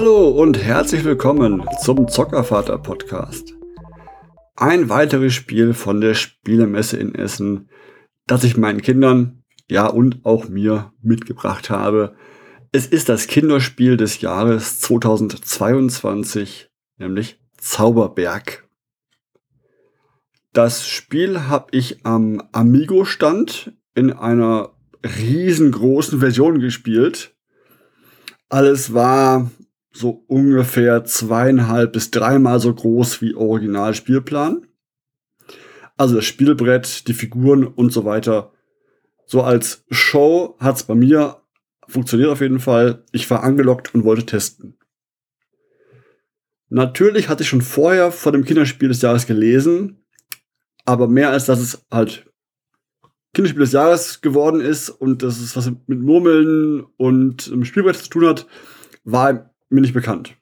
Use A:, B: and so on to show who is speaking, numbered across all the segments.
A: Hallo und herzlich willkommen zum Zockervater Podcast. Ein weiteres Spiel von der Spielemesse in Essen, das ich meinen Kindern, ja und auch mir mitgebracht habe. Es ist das Kinderspiel des Jahres 2022, nämlich Zauberberg. Das Spiel habe ich am Amigo-Stand in einer riesengroßen Version gespielt. Alles war so ungefähr zweieinhalb bis dreimal so groß wie Originalspielplan. Also das Spielbrett, die Figuren und so weiter. So als Show hat's bei mir funktioniert auf jeden Fall. Ich war angelockt und wollte testen. Natürlich hatte ich schon vorher vor dem Kinderspiel des Jahres gelesen, aber mehr als dass es halt Kinderspiel des Jahres geworden ist und das ist was mit Murmeln und im Spielbrett zu tun hat, war mir nicht bekannt.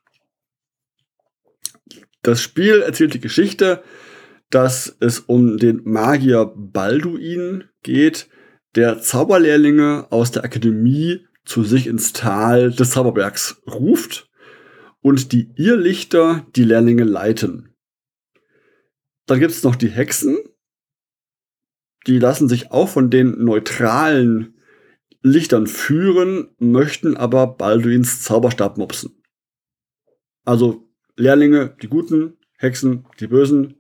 A: Das Spiel erzählt die Geschichte, dass es um den Magier Balduin geht, der Zauberlehrlinge aus der Akademie zu sich ins Tal des Zauberbergs ruft und die Irrlichter die Lehrlinge leiten. Dann gibt es noch die Hexen, die lassen sich auch von den neutralen Lichtern führen, möchten aber Balduins Zauberstab mopsen. Also Lehrlinge, die Guten, Hexen, die Bösen,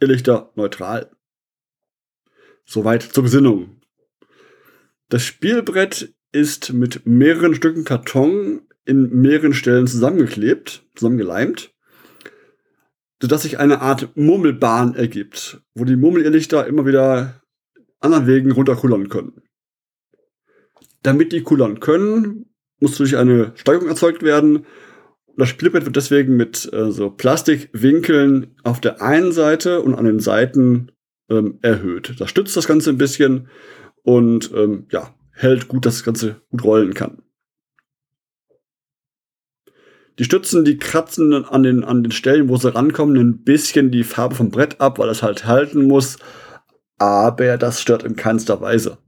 A: Irrlichter, neutral. Soweit zur Besinnung. Das Spielbrett ist mit mehreren Stücken Karton in mehreren Stellen zusammengeklebt, zusammengeleimt, sodass sich eine Art Murmelbahn ergibt, wo die Murmelirrlichter immer wieder anderen Wegen runterkullern können. Damit die kullern können, muss durch eine Steuerung erzeugt werden. Das Spielbrett wird deswegen mit äh, so Plastikwinkeln auf der einen Seite und an den Seiten ähm, erhöht. Das stützt das Ganze ein bisschen und ähm, ja, hält gut, dass das Ganze gut rollen kann. Die Stützen, die kratzen an den, an den Stellen, wo sie rankommen, ein bisschen die Farbe vom Brett ab, weil das halt halten muss aber das stört in keinster Weise.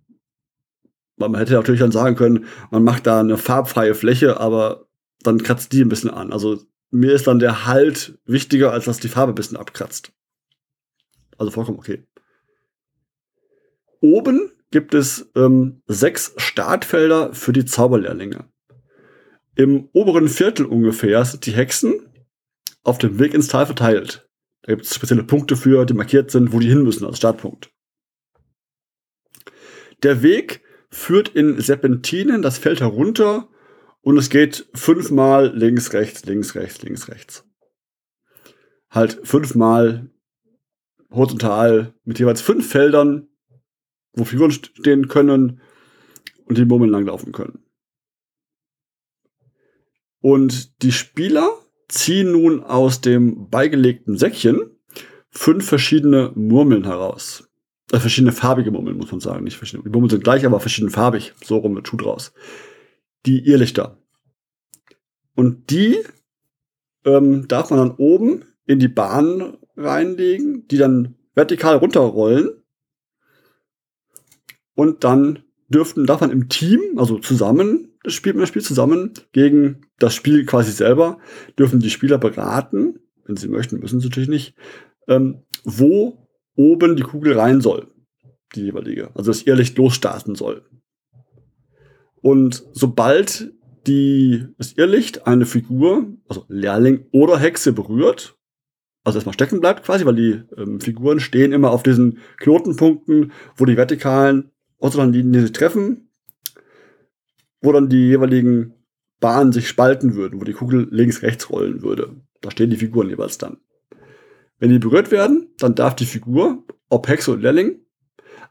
A: Man hätte natürlich dann sagen können, man macht da eine farbfreie Fläche, aber dann kratzt die ein bisschen an. Also mir ist dann der Halt wichtiger, als dass die Farbe ein bisschen abkratzt. Also vollkommen okay. Oben gibt es ähm, sechs Startfelder für die Zauberlehrlinge. Im oberen Viertel ungefähr sind die Hexen auf dem Weg ins Tal verteilt. Da gibt es spezielle Punkte für, die markiert sind, wo die hin müssen als Startpunkt. Der Weg führt in Serpentinen das Feld herunter und es geht fünfmal links, rechts, links, rechts, links, rechts. Halt fünfmal horizontal mit jeweils fünf Feldern, wo Figuren stehen können und die Murmeln langlaufen können. Und die Spieler ziehen nun aus dem beigelegten Säckchen fünf verschiedene Murmeln heraus. Äh, verschiedene farbige Murmeln, muss man sagen. Nicht verschiedene. Die Murmeln sind gleich, aber verschieden farbig. So rum mit Schuh draus. Die Irrlichter. Und die ähm, darf man dann oben in die Bahn reinlegen, die dann vertikal runterrollen. Und dann dürften, darf man im Team, also zusammen, das spielt man das Spiel zusammen, gegen das Spiel quasi selber, dürfen die Spieler beraten, wenn sie möchten, müssen sie natürlich nicht, ähm, wo oben die Kugel rein soll, die jeweilige. Also das Irrlicht losstarten soll. Und sobald die, das Irrlicht eine Figur, also Lehrling oder Hexe berührt, also erstmal stecken bleibt quasi, weil die ähm, Figuren stehen immer auf diesen Knotenpunkten, wo die vertikalen Linien sich treffen, wo dann die jeweiligen Bahnen sich spalten würden, wo die Kugel links, rechts rollen würde. Da stehen die Figuren jeweils dann. Wenn die berührt werden, dann darf die Figur, ob Hexe oder Lehrling,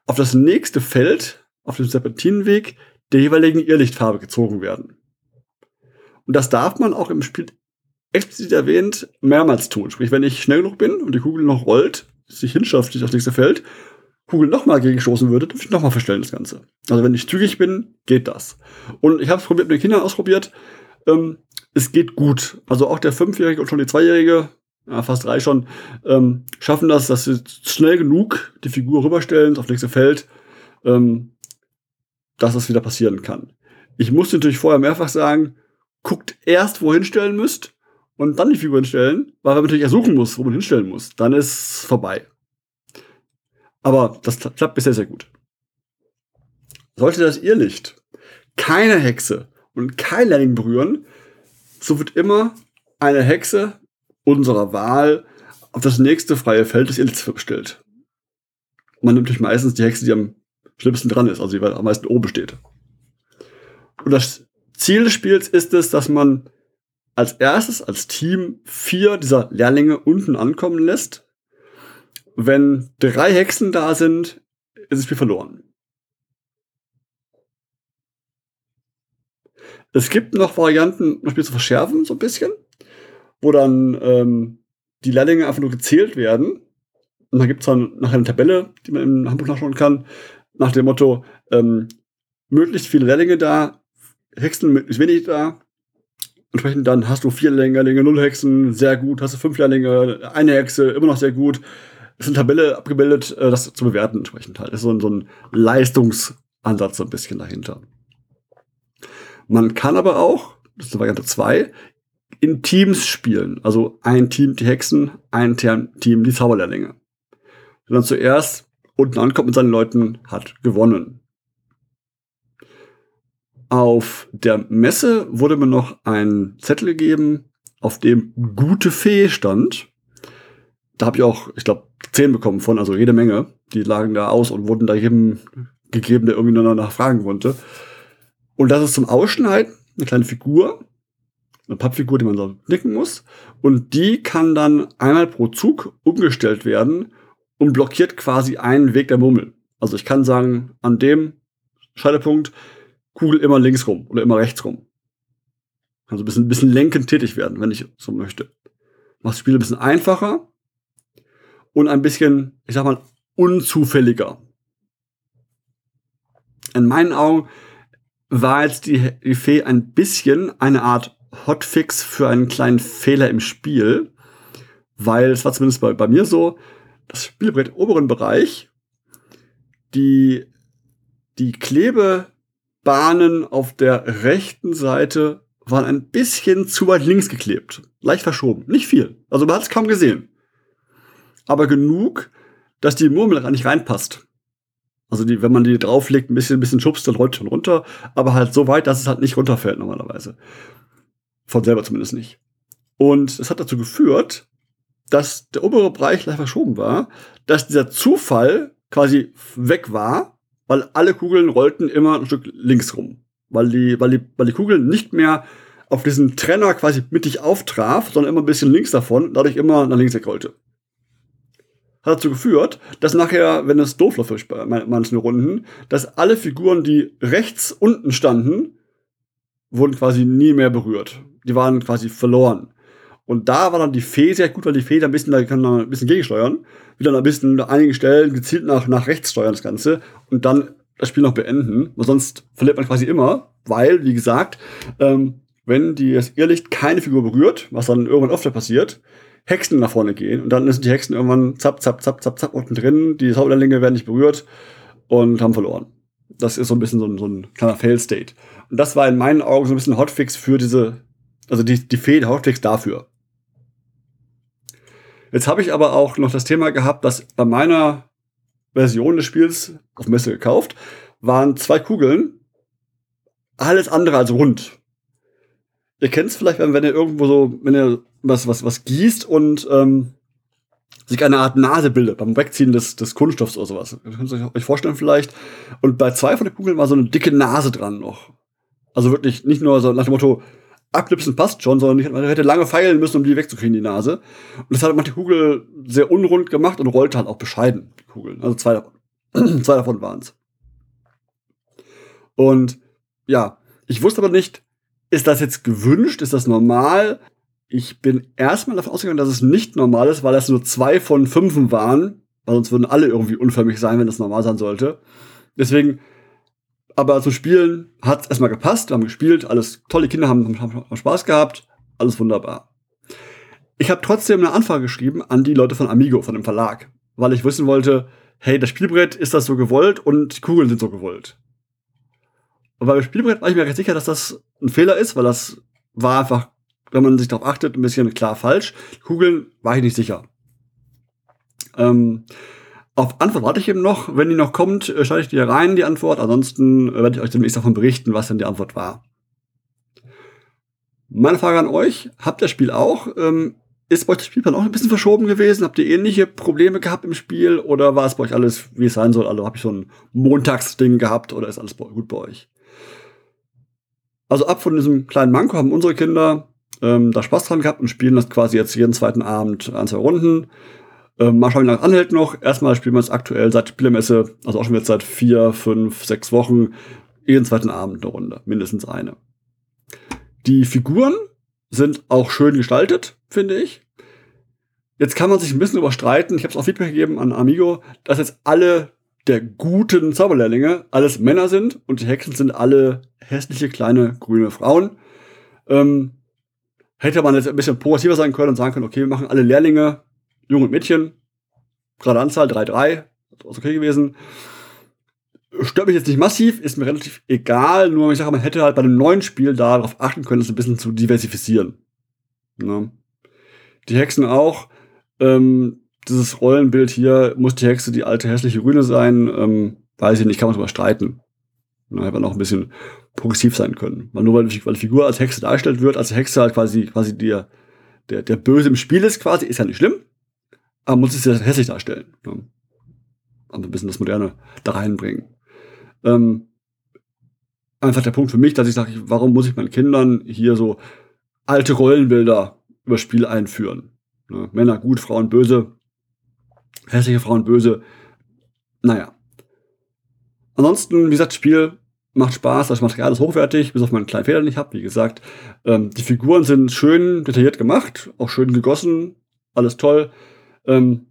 A: auf das nächste Feld auf dem Serpentinenweg der jeweiligen Irrlichtfarbe gezogen werden. Und das darf man auch im Spiel explizit erwähnt mehrmals tun. Sprich, wenn ich schnell genug bin und die Kugel noch rollt, sich hinschafft, sich aufs nächste Feld, Kugel nochmal gegenstoßen würde, darf ich nochmal verstellen das Ganze. Also wenn ich zügig bin, geht das. Und ich habe es probiert mit den Kindern ausprobiert. Ähm, es geht gut. Also auch der Fünfjährige und schon die Zweijährige ja, fast drei schon, ähm, schaffen das, dass sie schnell genug die Figur rüberstellen aufs nächste Feld, ähm, dass das wieder passieren kann. Ich musste natürlich vorher mehrfach sagen, guckt erst, wo ihr hinstellen müsst und dann die Figur hinstellen, weil man natürlich ersuchen muss, wo man hinstellen muss. Dann ist vorbei. Aber das klappt bisher sehr gut. Sollte das Irrlicht keine Hexe und kein Lehrling berühren, so wird immer eine Hexe unserer Wahl auf das nächste freie Feld des Irrlichts bestellt. Man nimmt natürlich meistens die Hexe, die am schlimmsten dran ist, also die am meisten oben steht. Und das Ziel des Spiels ist es, dass man als erstes als Team vier dieser Lehrlinge unten ankommen lässt. Wenn drei Hexen da sind, ist das Spiel verloren. Es gibt noch Varianten, das Spiel zu verschärfen, so ein bisschen, wo dann ähm, die Lehrlinge einfach nur gezählt werden. Und dann gibt es dann nachher eine Tabelle, die man im Handbuch nachschauen kann, nach dem Motto, ähm, möglichst viele Lehrlinge da, Hexen möglichst wenig da. Entsprechend dann hast du vier Lehrlinge, null Hexen, sehr gut, hast du fünf Lehrlinge, eine Hexe, immer noch sehr gut. Es ist eine Tabelle abgebildet, äh, das zu bewerten entsprechend halt. Das ist so ein, so ein Leistungsansatz so ein bisschen dahinter. Man kann aber auch, das ist Variante 2, in Teams spielen. Also ein Team die Hexen, ein Team die Zauberlehrlinge. Wer dann zuerst unten ankommt mit seinen Leuten, hat gewonnen. Auf der Messe wurde mir noch ein Zettel gegeben, auf dem gute Fee stand. Da habe ich auch, ich glaube, zehn bekommen von, also jede Menge. Die lagen da aus und wurden da jedem gegeben, der irgendwie nur nach fragen wollte. Und das ist zum Ausschneiden eine kleine Figur, eine Pappfigur, die man so knicken muss. Und die kann dann einmal pro Zug umgestellt werden und blockiert quasi einen Weg der Murmel. Also ich kann sagen, an dem Scheidepunkt Kugel immer links rum oder immer rechts rum. Also ein bisschen, bisschen lenkend tätig werden, wenn ich so möchte. Macht das Spiel ein bisschen einfacher und ein bisschen, ich sag mal, unzufälliger. In meinen Augen war jetzt die, die Fee ein bisschen eine Art Hotfix für einen kleinen Fehler im Spiel, weil es war zumindest bei, bei mir so, das Spielbrett oberen Bereich, die, die Klebebahnen auf der rechten Seite waren ein bisschen zu weit links geklebt. Leicht verschoben. Nicht viel. Also man hat es kaum gesehen. Aber genug, dass die Murmel nicht reinpasst. Also die, wenn man die drauflegt, ein bisschen, ein bisschen schubst, dann rollt schon runter, aber halt so weit, dass es halt nicht runterfällt normalerweise. Von selber zumindest nicht. Und es hat dazu geführt, dass der obere Bereich leicht verschoben war, dass dieser Zufall quasi weg war, weil alle Kugeln rollten immer ein Stück links rum. Weil die, weil die, weil die Kugel nicht mehr auf diesen Trenner quasi mittig auftraf, sondern immer ein bisschen links davon, dadurch immer nach links wegrollte hat dazu geführt, dass nachher, wenn es doof läuft bei manchen Runden, dass alle Figuren, die rechts unten standen, wurden quasi nie mehr berührt. Die waren quasi verloren. Und da war dann die Fee sehr gut, weil die Fee da ein bisschen, da kann man ein bisschen gegensteuern, wieder ein bisschen an einigen Stellen gezielt nach, nach rechts steuern das Ganze und dann das Spiel noch beenden. Weil sonst verliert man quasi immer, weil, wie gesagt, ähm, wenn die, das Irrlicht keine Figur berührt, was dann irgendwann öfter passiert, Hexen nach vorne gehen. Und dann sind die Hexen irgendwann zapp, zapp, zapp, zapp, zapp unten drin. Die Zauberlinge werden nicht berührt und haben verloren. Das ist so ein bisschen so ein, so ein kleiner Fail-State. Und das war in meinen Augen so ein bisschen Hotfix für diese, also die, die Fee, der Hotfix dafür. Jetzt habe ich aber auch noch das Thema gehabt, dass bei meiner Version des Spiels auf Messe gekauft, waren zwei Kugeln, alles andere als rund. Ihr kennt es vielleicht, wenn, wenn ihr irgendwo so, wenn ihr was, was, was gießt und ähm, sich eine Art Nase bildet beim Wegziehen des, des Kunststoffs oder sowas. Könnt ihr euch vorstellen vielleicht. Und bei zwei von den Kugeln war so eine dicke Nase dran noch. Also wirklich nicht nur so nach dem Motto, abknipsen passt schon, sondern man hätte lange feilen müssen, um die wegzukriegen, die Nase. Und das hat man die Kugel sehr unrund gemacht und rollte halt auch bescheiden, die Kugeln. Also zwei davon, zwei davon waren es. Und ja, ich wusste aber nicht, ist das jetzt gewünscht? Ist das normal? Ich bin erstmal davon ausgegangen, dass es nicht normal ist, weil das nur zwei von fünfen waren. Weil sonst würden alle irgendwie unförmig sein, wenn das normal sein sollte. Deswegen, aber zu Spielen hat es erstmal gepasst. Wir haben gespielt, alles tolle Kinder haben, haben, haben Spaß gehabt, alles wunderbar. Ich habe trotzdem eine Anfrage geschrieben an die Leute von Amigo, von dem Verlag, weil ich wissen wollte, hey, das Spielbrett, ist das so gewollt und die Kugeln sind so gewollt. Und beim Spielbrett war ich mir recht sicher, dass das ein Fehler ist, weil das war einfach, wenn man sich darauf achtet, ein bisschen klar falsch. Kugeln war ich nicht sicher. Ähm, auf Antwort warte ich eben noch. Wenn die noch kommt, äh, schalte ich die rein, die Antwort. Ansonsten äh, werde ich euch demnächst davon berichten, was denn die Antwort war. Meine Frage an euch, habt ihr das Spiel auch? Ähm, ist bei euch das Spielplan auch ein bisschen verschoben gewesen? Habt ihr ähnliche Probleme gehabt im Spiel? Oder war es bei euch alles, wie es sein soll? Also habe ich so ein Montagsding gehabt oder ist alles gut bei euch? Also ab von diesem kleinen Manko haben unsere Kinder ähm, da Spaß dran gehabt und spielen das quasi jetzt jeden zweiten Abend ein, zwei Runden. Ähm, mal schauen, wie lange es anhält noch. Erstmal spielen wir es aktuell seit Spielemesse, also auch schon jetzt seit vier, fünf, sechs Wochen, jeden zweiten Abend eine Runde, mindestens eine. Die Figuren sind auch schön gestaltet, finde ich. Jetzt kann man sich ein bisschen überstreiten. Ich habe es auch Feedback gegeben an Amigo, dass jetzt alle der guten Zauberlehrlinge alles Männer sind und die Hexen sind alle hässliche kleine grüne Frauen. Ähm, hätte man jetzt ein bisschen progressiver sein können und sagen können, okay, wir machen alle Lehrlinge Jung und Mädchen, gerade Anzahl 3-3, das ist okay gewesen. Stört mich jetzt nicht massiv, ist mir relativ egal, nur ich sage, man hätte halt bei einem neuen Spiel darauf achten können, es ein bisschen zu diversifizieren. Ja. Die Hexen auch. Ähm, dieses Rollenbild hier, muss die Hexe die alte hässliche Grüne sein? Ähm, weiß ich nicht, kann man drüber streiten. Da hätte man auch ein bisschen progressiv sein können. Weil nur weil, weil die Figur als Hexe dargestellt wird, als Hexe halt quasi, quasi der, der, der Böse im Spiel ist quasi, ist ja nicht schlimm aber muss es ja hässlich darstellen. Ne? Also ein bisschen das Moderne da reinbringen. Ähm, einfach der Punkt für mich, dass ich sage, warum muss ich meinen Kindern hier so alte Rollenbilder über Spiel einführen? Ne? Männer gut, Frauen böse, hässliche Frauen böse. Naja. Ansonsten, wie gesagt, Spiel macht Spaß, das Material ist hochwertig, bis auf meinen kleinen Fehler, den ich habe. Wie gesagt, ähm, die Figuren sind schön detailliert gemacht, auch schön gegossen, alles toll. Ähm,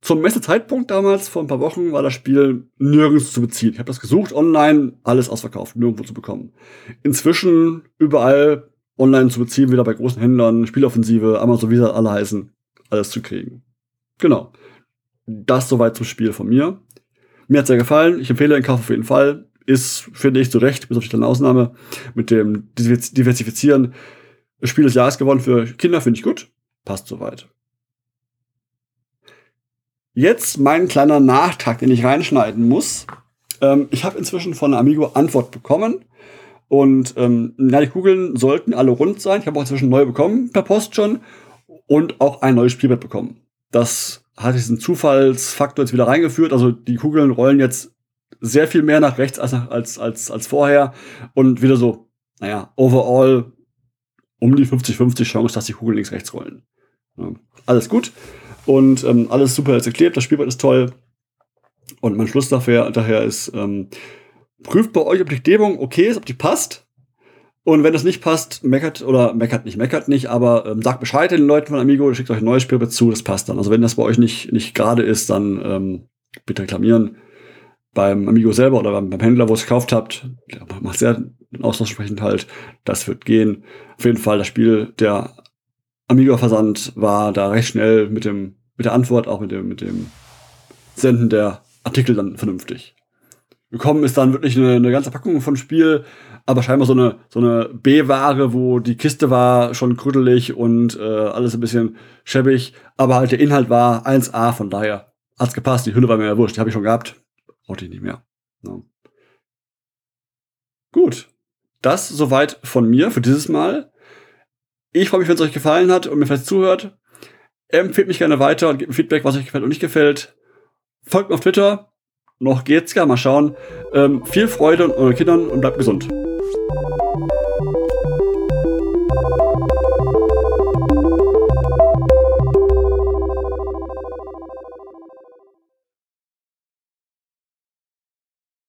A: zum Messezeitpunkt damals, vor ein paar Wochen, war das Spiel nirgends zu beziehen. Ich habe das gesucht, online, alles ausverkauft, nirgendwo zu bekommen. Inzwischen überall online zu beziehen, wieder bei großen Händlern, Spieloffensive, Amazon, wie sie alle heißen, alles zu kriegen. Genau. Das soweit zum Spiel von mir. Mir hat sehr gefallen. Ich empfehle den Kauf auf jeden Fall. Ist, finde ich, zu Recht, bis auf die kleine Ausnahme, mit dem Diversifizieren. Spiel des Jahres gewonnen für Kinder, finde ich gut. Passt soweit. Jetzt mein kleiner Nachtrag, den ich reinschneiden muss. Ähm, ich habe inzwischen von Amigo Antwort bekommen. Und ähm, ja, die Kugeln sollten alle rund sein. Ich habe auch inzwischen neue bekommen, per Post schon. Und auch ein neues Spielbrett bekommen. Das hat diesen Zufallsfaktor jetzt wieder reingeführt. Also die Kugeln rollen jetzt sehr viel mehr nach rechts als, als, als, als vorher. Und wieder so, naja, overall um die 50-50 Chance, dass die Kugeln links rechts rollen. Ja, alles gut. Und ähm, alles super als erklärt, das Spielbrett ist toll. Und mein Schluss dafür, daher ist, ähm, prüft bei euch, ob die Dämung okay ist, ob die passt. Und wenn das nicht passt, meckert oder meckert nicht, meckert nicht, aber ähm, sagt Bescheid den Leuten von Amigo, schickt euch ein neues Spielbrett zu, das passt dann. Also wenn das bei euch nicht, nicht gerade ist, dann ähm, bitte reklamieren. Beim Amigo selber oder beim, Händler, wo ihr es gekauft habt, macht sehr entsprechend halt, das wird gehen. Auf jeden Fall das Spiel der Amiga-Versand war da recht schnell mit dem, mit der Antwort, auch mit dem, mit dem Senden der Artikel dann vernünftig. Gekommen ist dann wirklich eine, eine ganze Packung von Spiel, aber scheinbar so eine, so eine B-Ware, wo die Kiste war schon krüttelig und äh, alles ein bisschen schäbig, aber halt der Inhalt war 1A, von daher hat's gepasst. Die Hülle war mir ja wurscht, die habe ich schon gehabt. Brauchte ich nicht mehr. Ja. Gut. Das soweit von mir für dieses Mal. Ich freue mich, wenn es euch gefallen hat und mir vielleicht zuhört. Empfehlt mich gerne weiter und gebt mir Feedback, was euch gefällt und nicht gefällt. Folgt mir auf Twitter. Noch geht's ja, mal schauen. Ähm, viel Freude an euren Kindern und bleibt gesund.